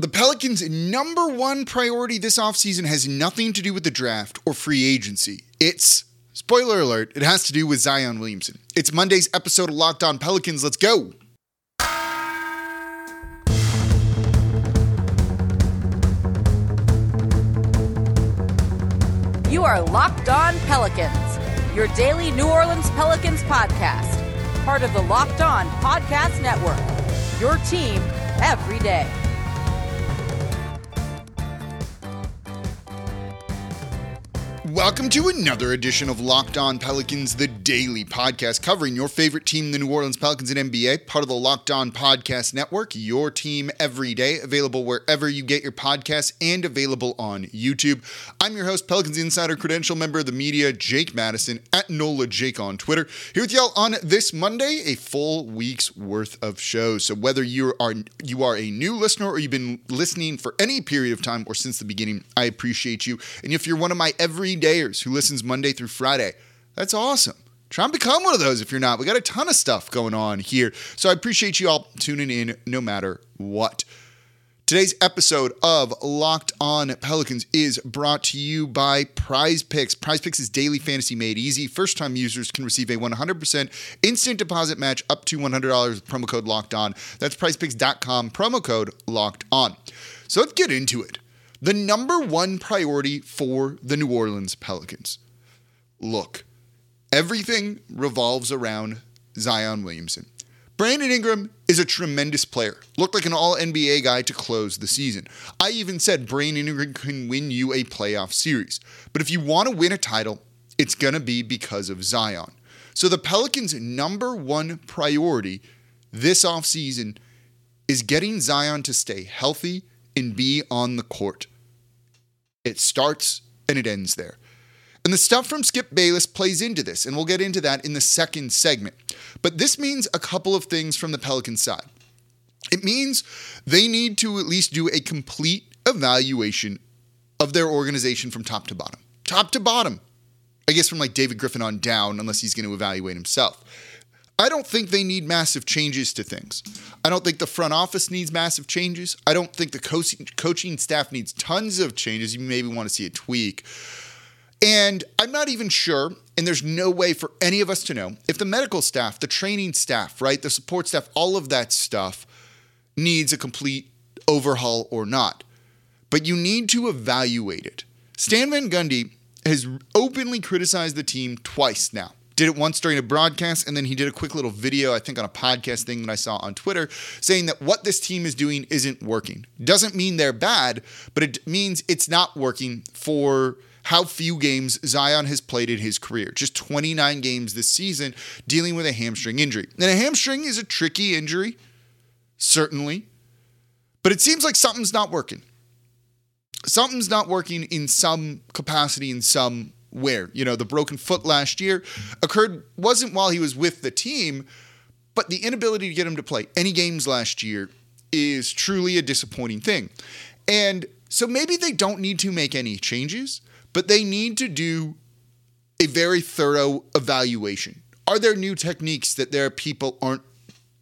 The Pelicans' number one priority this offseason has nothing to do with the draft or free agency. It's, spoiler alert, it has to do with Zion Williamson. It's Monday's episode of Locked On Pelicans. Let's go. You are Locked On Pelicans, your daily New Orleans Pelicans podcast, part of the Locked On Podcast Network. Your team every day. Welcome to another edition of Locked On Pelicans, the daily podcast covering your favorite team, the New Orleans Pelicans and NBA, part of the Locked On Podcast Network, your team every day, available wherever you get your podcasts and available on YouTube. I'm your host, Pelicans Insider Credential member of the media, Jake Madison, at NOLA Jake on Twitter. Here with y'all on this Monday, a full week's worth of shows. So whether you are you are a new listener or you've been listening for any period of time or since the beginning, I appreciate you. And if you're one of my every dayers who listens Monday through Friday. That's awesome. Try and become one of those if you're not. We got a ton of stuff going on here. So I appreciate you all tuning in no matter what. Today's episode of Locked On Pelicans is brought to you by Prize Picks. Prize Picks is daily fantasy made easy. First time users can receive a 100% instant deposit match up to $100 with promo code Locked On. That's prizepicks.com, promo code Locked On. So let's get into it. The number one priority for the New Orleans Pelicans. Look, everything revolves around Zion Williamson. Brandon Ingram is a tremendous player. Looked like an all NBA guy to close the season. I even said Brandon Ingram can win you a playoff series. But if you want to win a title, it's going to be because of Zion. So the Pelicans' number one priority this offseason is getting Zion to stay healthy and be on the court. It starts and it ends there. And the stuff from Skip Bayless plays into this, and we'll get into that in the second segment. But this means a couple of things from the Pelican side. It means they need to at least do a complete evaluation of their organization from top to bottom. Top to bottom. I guess from like David Griffin on down, unless he's going to evaluate himself. I don't think they need massive changes to things. I don't think the front office needs massive changes. I don't think the coaching, staff needs tons of changes. You maybe want to see a tweak. And I'm not even sure, and there's no way for any of us to know, if the medical staff, the training staff, right, the support staff, all of that stuff needs a complete overhaul or not. But you need to evaluate it. Stan Van Gundy has openly criticized the team twice now did it once during a broadcast, and then he did a quick little video, I think, on a podcast thing that I saw on Twitter, saying that what this team is doing isn't working. Doesn't mean they're bad, but it means it's not working for how few games Zion has played in his career. Just 29 games this season dealing with a hamstring injury. And a hamstring is a tricky injury, certainly, but it seems like something's not working. Something's not working in some capacity, in some where. You know, the broken foot last year occurred wasn't while he was with the team, but the inability to get him to play any games last year is truly a disappointing thing. And so maybe they don't need to make any changes, but they need to do a very thorough evaluation. Are there new techniques that their people aren't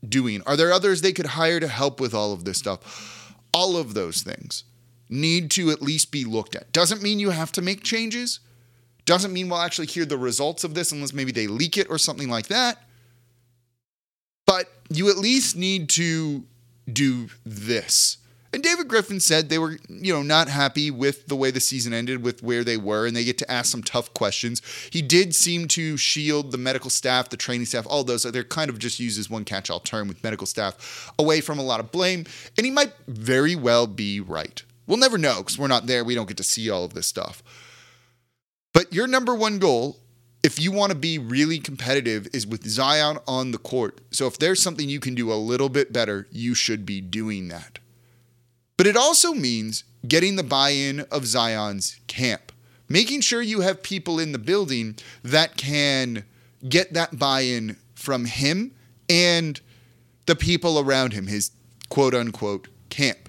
doing? Are there others they could hire to help with all of this stuff? All of those things need to at least be looked at. Doesn't mean you have to make changes, doesn't mean we'll actually hear the results of this unless maybe they leak it or something like that. But you at least need to do this. And David Griffin said they were, you know, not happy with the way the season ended, with where they were, and they get to ask some tough questions. He did seem to shield the medical staff, the training staff, all those. They're kind of just used as one catch-all term with medical staff away from a lot of blame. And he might very well be right. We'll never know because we're not there. We don't get to see all of this stuff. But your number one goal, if you want to be really competitive, is with Zion on the court. So if there's something you can do a little bit better, you should be doing that. But it also means getting the buy in of Zion's camp, making sure you have people in the building that can get that buy in from him and the people around him, his quote unquote camp.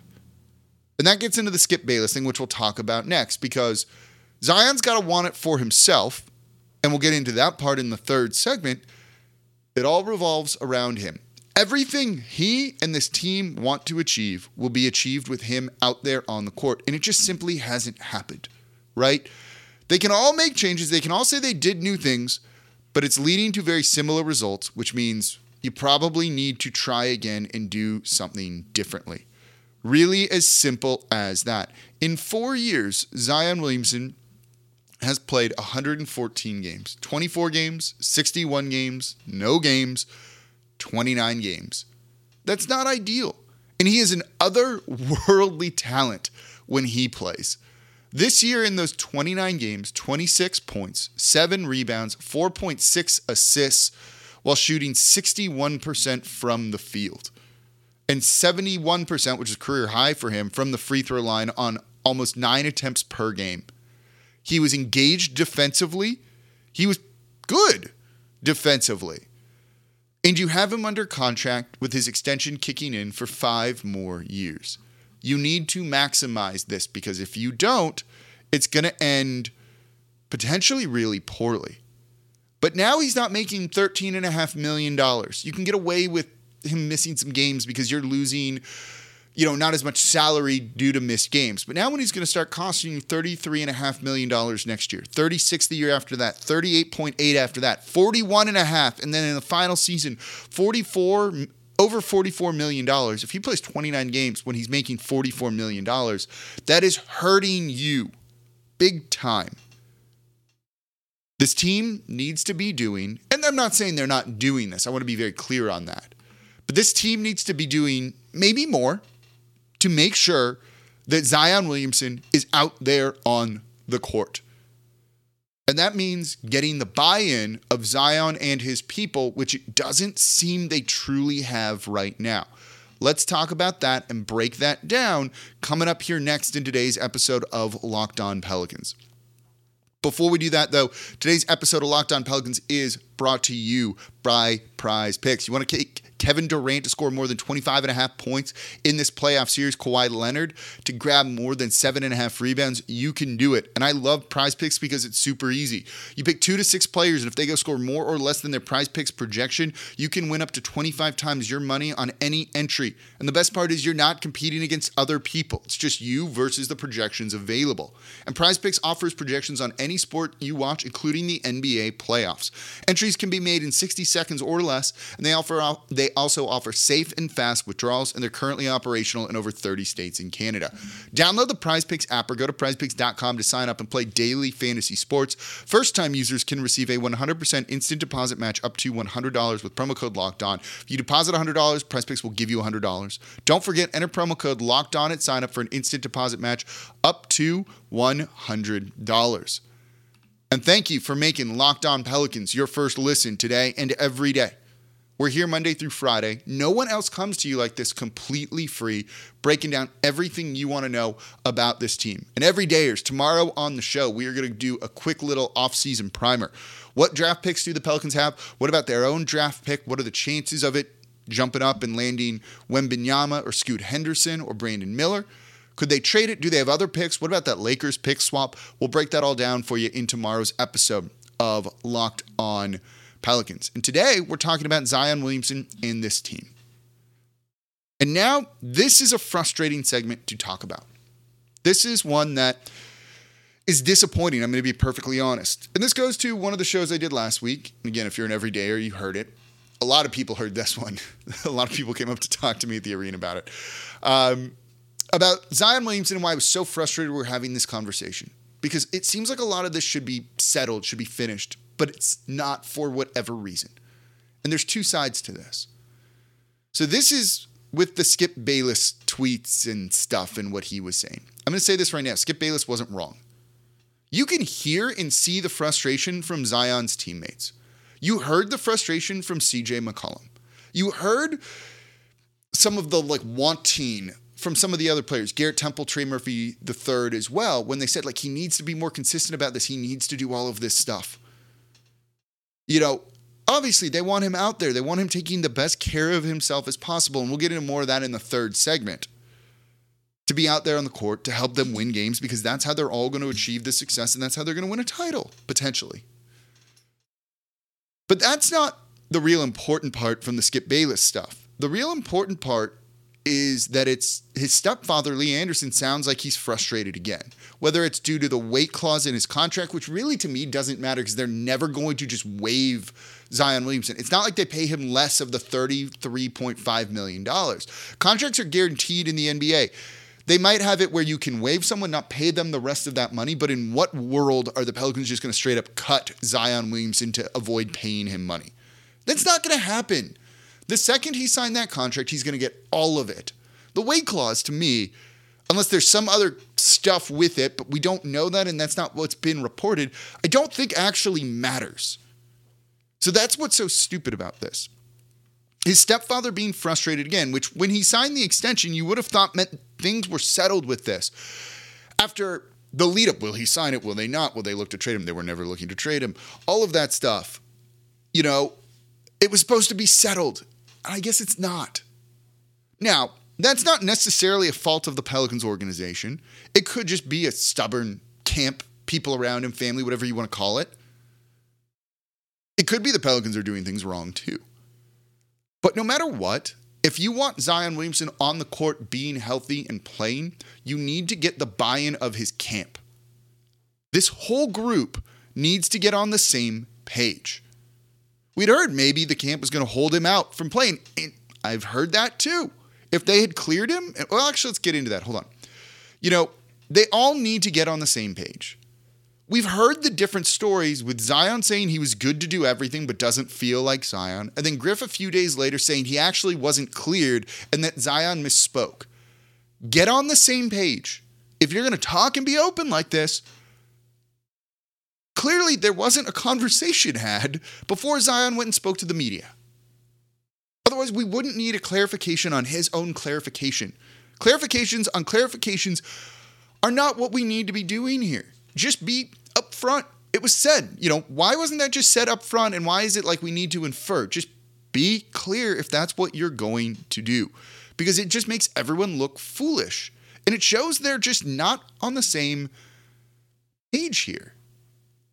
And that gets into the Skip Bayless thing, which we'll talk about next, because Zion's got to want it for himself, and we'll get into that part in the third segment. It all revolves around him. Everything he and this team want to achieve will be achieved with him out there on the court. And it just simply hasn't happened, right? They can all make changes. They can all say they did new things, but it's leading to very similar results, which means you probably need to try again and do something differently. Really, as simple as that. In four years, Zion Williamson has played 114 games 24 games, 61 games, no games, 29 games. That's not ideal. And he is an otherworldly talent when he plays. This year, in those 29 games, 26 points, 7 rebounds, 4.6 assists, while shooting 61% from the field and 71%, which is career high for him, from the free throw line on almost nine attempts per game. He was engaged defensively. He was good defensively. And you have him under contract with his extension kicking in for five more years. You need to maximize this because if you don't, it's going to end potentially really poorly. But now he's not making $13.5 million. You can get away with him missing some games because you're losing, you know, not as much salary due to missed games. But now when he's going to start costing you $33.5 million next year, 36 the year after that, 38.8 after that, 41.5, and then in the final season, 44 over $44 million. If he plays 29 games when he's making $44 million, that is hurting you big time. This team needs to be doing, and I'm not saying they're not doing this, I want to be very clear on that. But this team needs to be doing maybe more to make sure that Zion Williamson is out there on the court. And that means getting the buy in of Zion and his people, which it doesn't seem they truly have right now. Let's talk about that and break that down coming up here next in today's episode of Locked On Pelicans. Before we do that, though, today's episode of Locked On Pelicans is brought to you by Prize Picks. You want to kick Kevin Durant to score more than 25 and a half points in this playoff series, Kawhi Leonard to grab more than seven and a half rebounds, you can do it. And I love prize picks because it's super easy. You pick two to six players, and if they go score more or less than their prize picks projection, you can win up to 25 times your money on any entry. And the best part is you're not competing against other people. It's just you versus the projections available. And prize picks offers projections on any sport you watch, including the NBA playoffs. Entries can be made in 60 seconds or less, and they offer they also offer safe and fast withdrawals, and they're currently operational in over 30 states in Canada. Download the Prize Picks app or go to prizepicks.com to sign up and play daily fantasy sports. First time users can receive a 100% instant deposit match up to $100 with promo code locked on. If you deposit $100, Prize Picks will give you $100. Don't forget, enter promo code locked on at sign up for an instant deposit match up to $100. And thank you for making Locked On Pelicans your first listen today and every day. We're here Monday through Friday. No one else comes to you like this completely free, breaking down everything you want to know about this team. And every day is tomorrow on the show, we are going to do a quick little off-season primer. What draft picks do the Pelicans have? What about their own draft pick? What are the chances of it jumping up and landing Wembenyama or Scoot Henderson or Brandon Miller? Could they trade it? Do they have other picks? What about that Lakers pick swap? We'll break that all down for you in tomorrow's episode of Locked On Pelicans. And today we're talking about Zion Williamson and this team. And now this is a frustrating segment to talk about. This is one that is disappointing. I'm going to be perfectly honest. And this goes to one of the shows I did last week. Again, if you're an everydayer, you heard it. A lot of people heard this one. a lot of people came up to talk to me at the arena about it. Um, about Zion Williamson and why I was so frustrated we're having this conversation. Because it seems like a lot of this should be settled, should be finished but it's not for whatever reason. And there's two sides to this. So this is with the Skip Bayless tweets and stuff and what he was saying. I'm going to say this right now Skip Bayless wasn't wrong. You can hear and see the frustration from Zion's teammates. You heard the frustration from CJ McCollum. You heard some of the like wanting from some of the other players, Garrett Temple, Trey Murphy the third as well, when they said like he needs to be more consistent about this, he needs to do all of this stuff you know, obviously they want him out there. They want him taking the best care of himself as possible. And we'll get into more of that in the third segment. To be out there on the court to help them win games because that's how they're all going to achieve the success and that's how they're going to win a title, potentially. But that's not the real important part from the Skip Bayless stuff. the real important part is that it's his stepfather, Lee Anderson, sounds like he's frustrated again. Whether it's due to the weight clause in his contract, which really to me doesn't matter because they're never going to just waive Zion Williamson. It's not like they pay him less of the $33.5 million. Contracts are guaranteed in the NBA. They might have it where you can waive someone, not pay them the rest of that money, but in what world are the Pelicans just going to straight up cut Zion Williamson to avoid paying him money? That's not going to happen. The second he signed that contract, he's going to get all of it. The weight clause, to me, unless there's some other stuff with it, but we don't know that, and that's not what's been reported, I don't think actually matters. So that's what's so stupid about this. His stepfather being frustrated again, which when he signed the extension, you would have thought meant things were settled with this. After the lead up, will he sign it? Will they not? Will they look to trade him? They were never looking to trade him. All of that stuff, you know, it was supposed to be settled. I guess it's not. Now, that's not necessarily a fault of the Pelicans organization. It could just be a stubborn camp, people around him, family, whatever you want to call it. It could be the Pelicans are doing things wrong too. But no matter what, if you want Zion Williamson on the court being healthy and playing, you need to get the buy in of his camp. This whole group needs to get on the same page. We'd heard maybe the camp was going to hold him out from playing. And I've heard that too. If they had cleared him, well, actually, let's get into that. Hold on. You know, they all need to get on the same page. We've heard the different stories with Zion saying he was good to do everything but doesn't feel like Zion, and then Griff a few days later saying he actually wasn't cleared and that Zion misspoke. Get on the same page. If you're going to talk and be open like this, clearly there wasn't a conversation had before Zion went and spoke to the media. Otherwise, we wouldn't need a clarification on his own clarification. Clarifications on clarifications are not what we need to be doing here. Just be up front. It was said, you know, why wasn't that just said up front and why is it like we need to infer? Just be clear if that's what you're going to do because it just makes everyone look foolish. And it shows they're just not on the same page here.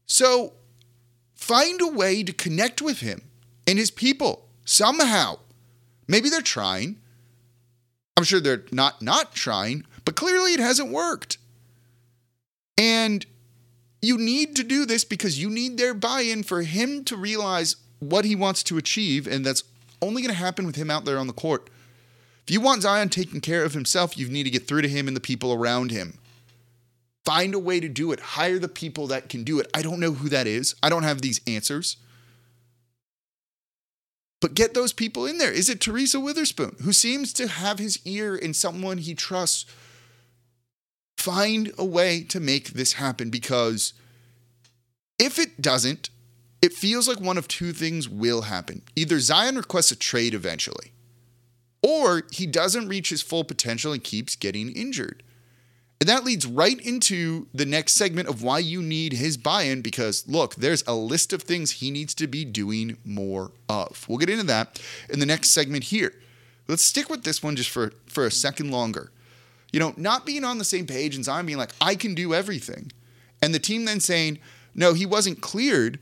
So find a way to connect with him and his people somehow. Maybe they're trying. I'm sure they're not not trying, but clearly it hasn't worked. And you need to do this because you need their buy in for him to realize what he wants to achieve. And that's only going to happen with him out there on the court. If you want Zion taking care of himself, you need to get through to him and the people around him. Find a way to do it. Hire the people that can do it. I don't know who that is. I don't have these answers. But get those people in there. Is it Teresa Weatherspoon, who seems to have his ear in someone he trusts? Find a way to make this happen because if it doesn't, it feels like one of two things will happen. Either Zion requests a trade eventually, or he doesn't reach his full potential and keeps getting injured. And that leads right into the next segment of why you need his buy in because, look, there's a list of things he needs to be doing more of. We'll get into that in the next segment here. Let's stick with this one just for, for a second longer. You know, not being on the same page and Zion being like, I can do everything. And the team then saying, no, he wasn't cleared.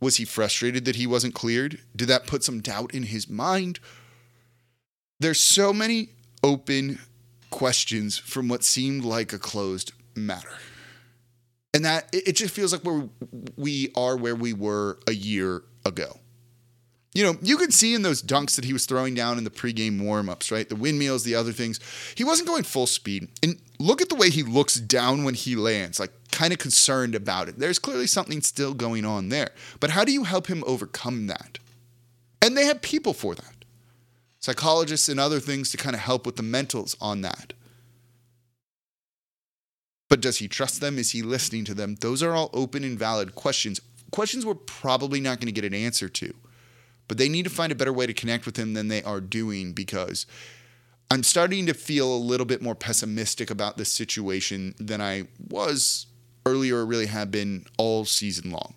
Was he frustrated that he wasn't cleared? Did that put some doubt in his mind? There's so many open questions from what seemed like a closed matter. And that it just feels like we're, we are where we were a year ago. You know, you could see in those dunks that he was throwing down in the pregame warmups, right? The windmills, the other things. He wasn't going full speed. And look at the way he looks down when he lands, like kind of concerned about it. There's clearly something still going on there. But how do you help him overcome that? And they have people for that psychologists and other things to kind of help with the mentals on that. But does he trust them? Is he listening to them? Those are all open and valid questions. Questions we're probably not going to get an answer to. But they need to find a better way to connect with him than they are doing because I'm starting to feel a little bit more pessimistic about this situation than I was earlier or really have been all season long.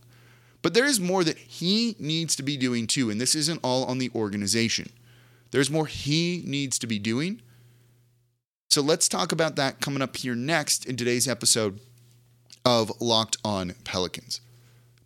But there is more that he needs to be doing too, and this isn't all on the organization. There's more he needs to be doing. So let's talk about that coming up here next in today's episode of Locked On Pelicans.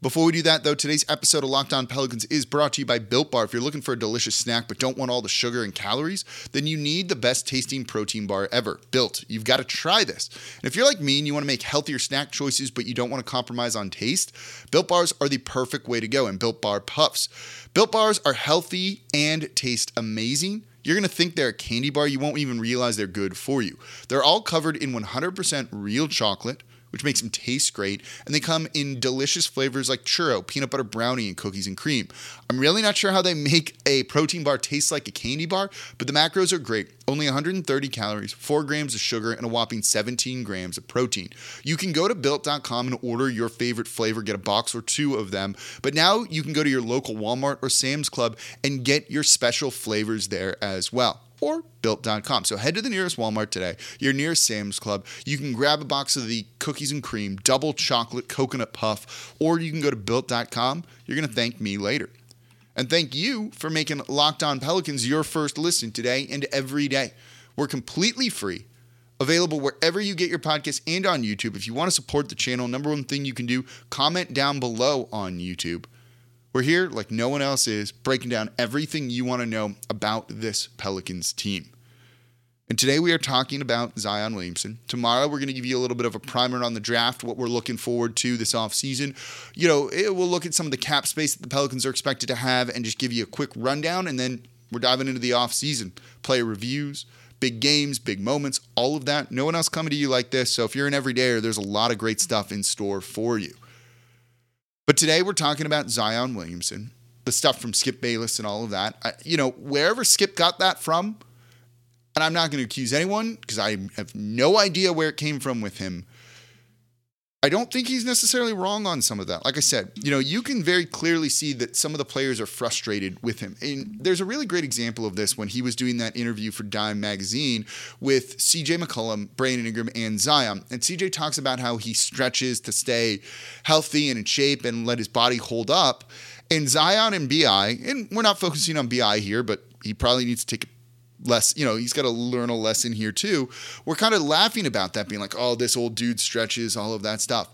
Before we do that, though, today's episode of Locked On Pelicans is brought to you by Built Bar. If you're looking for a delicious snack but don't want all the sugar and calories, then you need the best tasting protein bar ever. Built. You've got to try this. And if you're like me and you want to make healthier snack choices but you don't want to compromise on taste, Built Bars are the perfect way to go. And Built Bar Puffs. Built Bars are healthy and taste amazing. You're going to think they're a candy bar. You won't even realize they're good for you. They're all covered in 100% real chocolate which makes them taste great. And they come in delicious flavors like churro, peanut butter brownie, and cookies and cream. I'm really not sure how they make a protein bar taste like a candy bar, but the macros are great. Only 130 calories, 4 grams of sugar, and a whopping 17 grams of protein. You can go to built.com and order your favorite flavor, get a box or two of them. But now you can go to your local Walmart or Sam's Club and get your special flavors there as well or built.com. So head to the nearest Walmart today, your nearest Sam's Club. You can grab a box of the cookies and cream, double chocolate coconut puff, or you can go to built.com. You're going to thank me later. And thank you for making Locked On Pelicans your first listen today and every day. We're completely free, available wherever you get your podcasts and on YouTube. If you want to support the channel, number one thing you can do, comment down below on YouTube. We're here like no one else is, breaking down everything you want to know about this Pelicans team. And today we are talking about Zion Williamson. Tomorrow we're going to give you a little bit of a primer on the draft, what we're looking forward to this offseason. You know, we'll look at some of the cap space that the Pelicans are expected to have and just give you a quick rundown. And then we're diving into the offseason, player reviews, big games, big moments, all of that. No one else coming to you like this. So if you're an everydayer, there's a lot of great stuff in store for you. But today we're talking about Zion Williamson, the stuff from Skip Bayless and all of that. I, you know, wherever Skip got that from, and I'm not going to accuse anyone because I have no idea where it came from with him. I don't think he's necessarily wrong on some of that. Like I said, you know, you can very clearly see that some of the players are frustrated with him. And there's a really great example of this when he was doing that interview for Dime Magazine with CJ McCollum, Brandon Ingram, and Zion. And CJ talks about how he stretches to stay healthy and in shape and let his body hold up. And Zion and BI, and we're not focusing on BI here, but he probably needs to take less, you know, he's got to learn a lesson here too. We're kind of laughing about that, being like, oh, this old dude stretches, all of that stuff.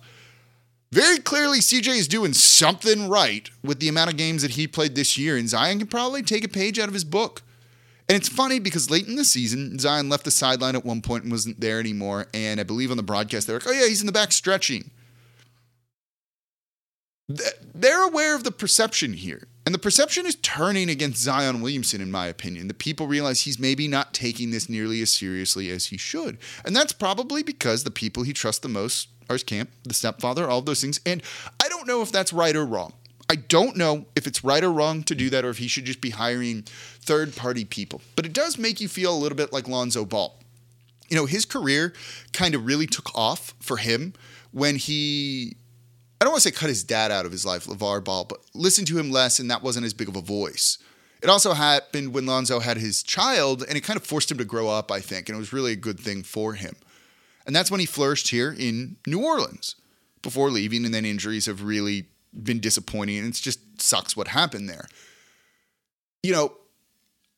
Very clearly, CJ is doing something right with the amount of games that he played this year, and Zion can probably take a page out of his book. And it's funny because late in the season, Zion left the sideline at one point and wasn't there anymore. And I believe on the broadcast, they're like, oh, yeah, he's in the back stretching. They're aware of the perception here. And the perception is turning against Zion Williamson, in my opinion. The people realize he's maybe not taking this nearly as seriously as he should. And that's probably because the people he trusts the most are his camp, the stepfather, all of those things. And I don't know if that's right or wrong. I don't know if it's right or wrong to do that or if he should just be hiring third party people. But it does make you feel a little bit like Lonzo Ball. You know, his career kind of really took off for him when he I don't want to say cut his dad out of his life, LeVar Ball, but listen to him less, and that wasn't as big of a voice. It also happened when Lonzo had his child, and it kind of forced him to grow up, I think, and it was really a good thing for him. And that's when he flourished here in New Orleans before leaving, and then injuries have really been disappointing, and it just sucks what happened there. You know,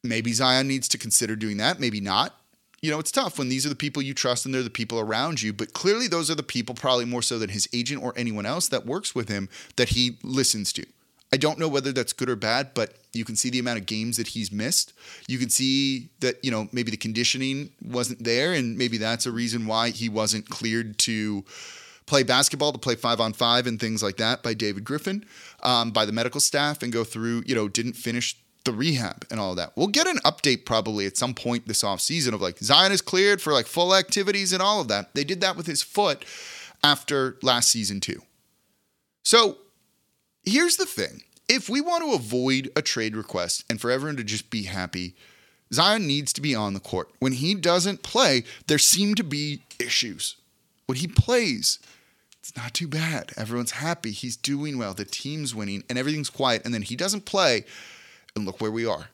maybe Zion needs to consider doing that, maybe not you know, it's tough when these are the people you trust and they're the people around you. But clearly, those are the people, probably more so than his agent or anyone else that works with him, that he listens to. I don't know whether that's good or bad, but you can see the amount of games that he's missed. You can see that, you know, maybe the conditioning wasn't there, and maybe that's a reason why he wasn't cleared to play basketball, to play five on five and things like that by David Griffin, um, by the medical staff, and go through, you know, didn't finish the rehab and all that. We'll get an update probably at some point this offseason of like Zion is cleared for like full activities and all of that. They did that with his foot after last season too. So here's the thing. If we want to avoid a trade request and for everyone to just be happy, Zion needs to be on the court. When he doesn't play, there seem to be issues. When he plays, it's not too bad. Everyone's happy. He's doing well. The team's winning and everything's quiet. And then he doesn't play and look where we are.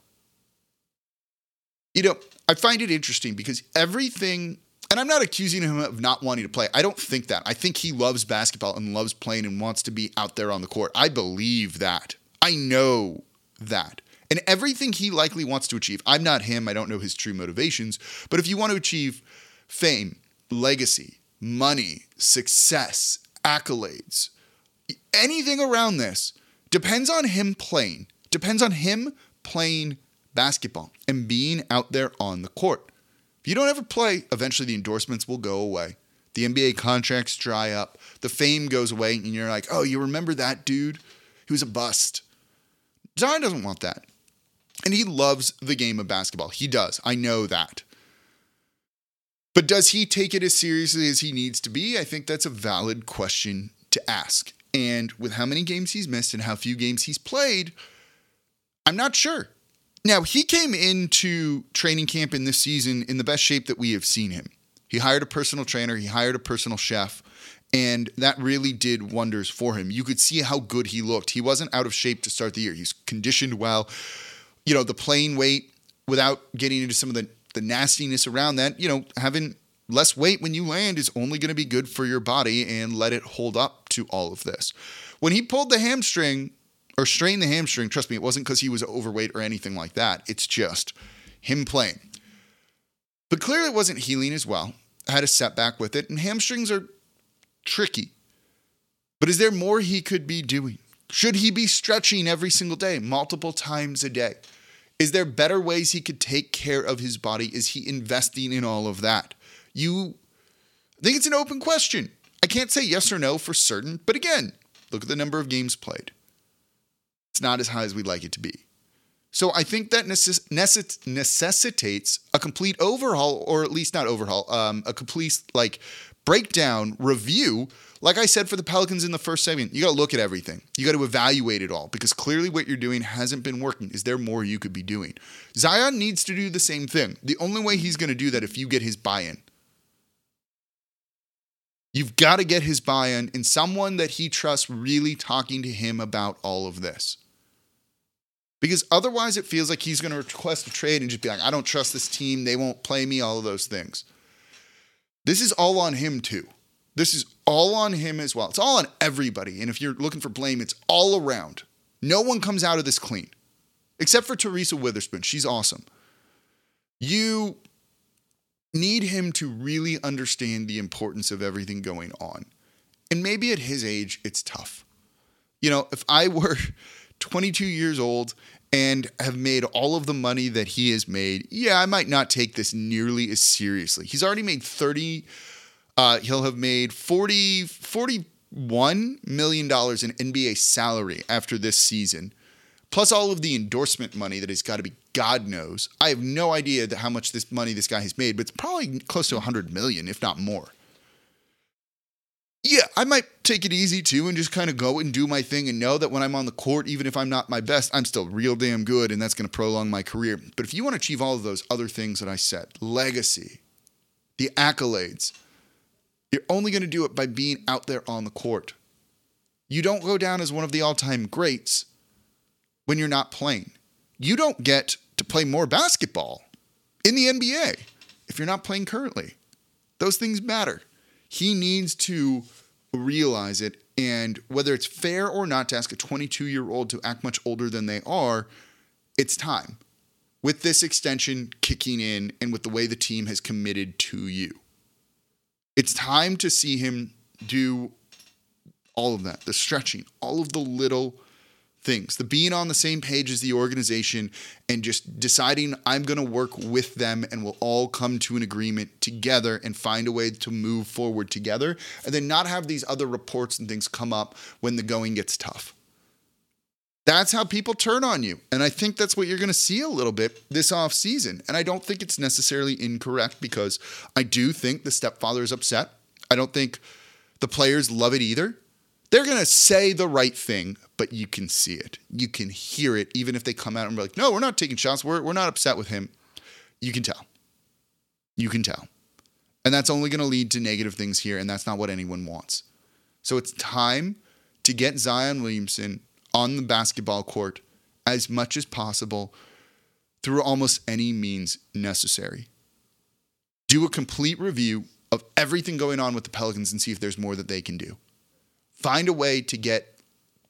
You know, I find it interesting because everything, and I'm not accusing him of not wanting to play. I don't think that. I think he loves basketball and loves playing and wants to be out there on the court. I believe that. I know that. And everything he likely wants to achieve, I'm not him, I don't know his true motivations, but if you want to achieve fame, legacy, money, success, accolades, anything around this depends on him playing, depends on him playing basketball and being out there on the court. If you don't ever play, eventually the endorsements will go away. The NBA contracts dry up, the fame goes away, and you're like, oh, you remember that dude? He was a bust. Zion doesn't want that. And he loves the game of basketball. He does. I know that. But does he take it as seriously as he needs to be? I think that's a valid question to ask. And with how many games he's missed and how few games he's played, I'm not sure. Now, he came into training camp in this season in the best shape that we have seen him. He hired a personal trainer, he hired a personal chef, and that really did wonders for him. You could see how good he looked. He wasn't out of shape to start the year. He's conditioned well. You know, the playing weight without getting into some of the, the nastiness around that, you know, having less weight when you land is only going to be good for your body and let it hold up to all of this. When he pulled the hamstring or strain the hamstring, trust me, it wasn't because he was overweight or anything like that. It's just him playing. But clearly it wasn't healing as well. I had a setback with it, and hamstrings are tricky. But is there more he could be doing? Should he be stretching every single day, multiple times a day? Is there better ways he could take care of his body? Is he investing in all of that? You I think it's an open question. I can't say yes or no for certain, but again, look at the number of games played. It's not as high as we'd like it to be. So I think that necess- necess- necessitates a complete overhaul, or at least not overhaul, um, a complete like breakdown review. Like I said for the Pelicans in the first segment, you got to look at everything. You got to evaluate it all because clearly what you're doing hasn't been working. Is there more you could be doing? Zion needs to do the same thing. The only way he's going to do that if you get his buy-in. You've got to get his buy in and someone that he trusts really talking to him about all of this. Because otherwise, it feels like he's going to request a trade and just be like, I don't trust this team. They won't play me, all of those things. This is all on him, too. This is all on him as well. It's all on everybody. And if you're looking for blame, it's all around. No one comes out of this clean, except for Teresa Weatherspoon. She's awesome. You need him to really understand the importance of everything going on. And maybe at his age, it's tough. You know, if I were 22 years old and have made all of the money that he has made, yeah, I might not take this nearly as seriously. He's already made 30, uh, he'll have made 40, 41 million dollars in NBA salary after this season plus all of the endorsement money that he's got to be God knows. I have no idea how much this money this guy has made, but it's probably close to 100 million, if not more. Yeah, I might take it easy too and just kind of go and do my thing and know that when I'm on the court, even if I'm not my best, I'm still real damn good and that's going to prolong my career. But if you want to achieve all of those other things that I said, legacy, the accolades, you're only going to do it by being out there on the court. You don't go down as one of the all time greats when you're not playing. You don't get to play more basketball in the NBA if you're not playing currently. Those things matter. He needs to realize it. And whether it's fair or not to ask a 22 year old to act much older than they are, it's time. With this extension kicking in and with the way the team has committed to you, it's time to see him do all of that the stretching, all of the little things the being on the same page as the organization and just deciding I'm going to work with them and we'll all come to an agreement together and find a way to move forward together and then not have these other reports and things come up when the going gets tough. That's how people turn on you. And I think that's what you're going to see a little bit this off season. And I don't think it's necessarily incorrect because I do think the stepfather is upset. I don't think the players love it either. They're going to say the right thing, but you can see it. You can hear it, even if they come out and be like, no, we're not taking shots. We're, we're not upset with him. You can tell. You can tell. And that's only going to lead to negative things here, and that's not what anyone wants. So it's time to get Zion Williamson on the basketball court as much as possible through almost any means necessary. Do a complete review of everything going on with the Pelicans and see if there's more that they can do find a way to get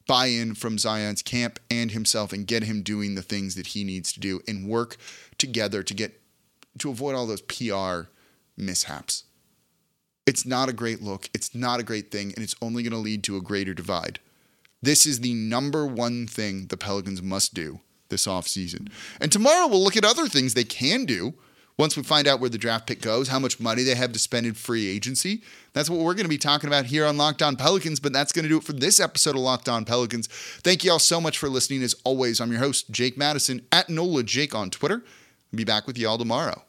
buy in from Zion's camp and himself and get him doing the things that he needs to do and work together to get to avoid all those PR mishaps. It's not a great look. It's not a great thing. And it's only going to lead to a greater divide. This is the number one thing the Pelicans must do this offseason. And tomorrow we'll look at other things they can do once we find out where the draft pick goes, how much money they have to spend in free agency. That's what we're going to be talking about here on Locked On Pelicans, but that's going to do it for this episode of Locked On Pelicans. Thank you all so much for listening. As always, I'm your host, Jake Madison, at NOLA Jake on Twitter. I'll be back with you all tomorrow.